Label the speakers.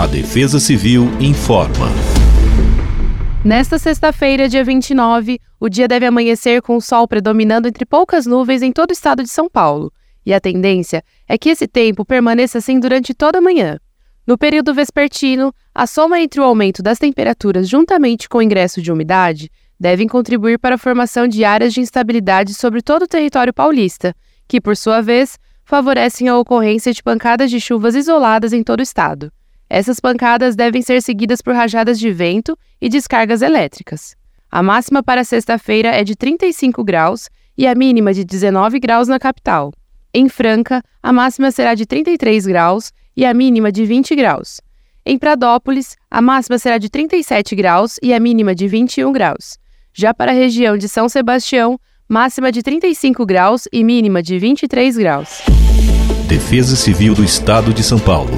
Speaker 1: A Defesa Civil informa.
Speaker 2: Nesta sexta-feira, dia 29, o dia deve amanhecer com o sol predominando entre poucas nuvens em todo o estado de São Paulo. E a tendência é que esse tempo permaneça assim durante toda a manhã. No período vespertino, a soma entre o aumento das temperaturas juntamente com o ingresso de umidade devem contribuir para a formação de áreas de instabilidade sobre todo o território paulista, que, por sua vez, favorecem a ocorrência de pancadas de chuvas isoladas em todo o estado. Essas pancadas devem ser seguidas por rajadas de vento e descargas elétricas. A máxima para sexta-feira é de 35 graus e a mínima de 19 graus na capital. Em Franca, a máxima será de 33 graus e a mínima de 20 graus. Em Pradópolis, a máxima será de 37 graus e a mínima de 21 graus. Já para a região de São Sebastião, máxima de 35 graus e mínima de 23 graus.
Speaker 1: Defesa Civil do Estado de São Paulo.